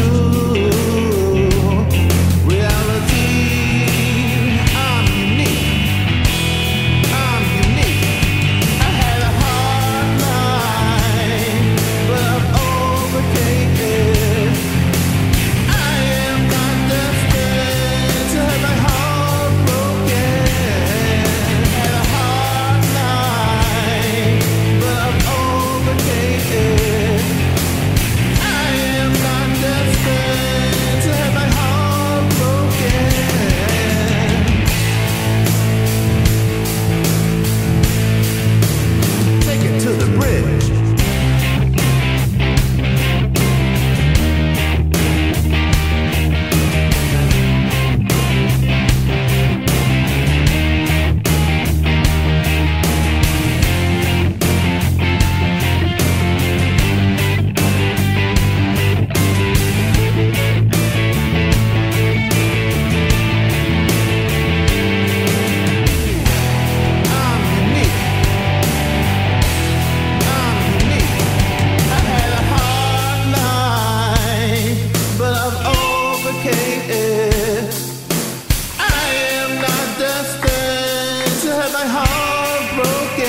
true broken.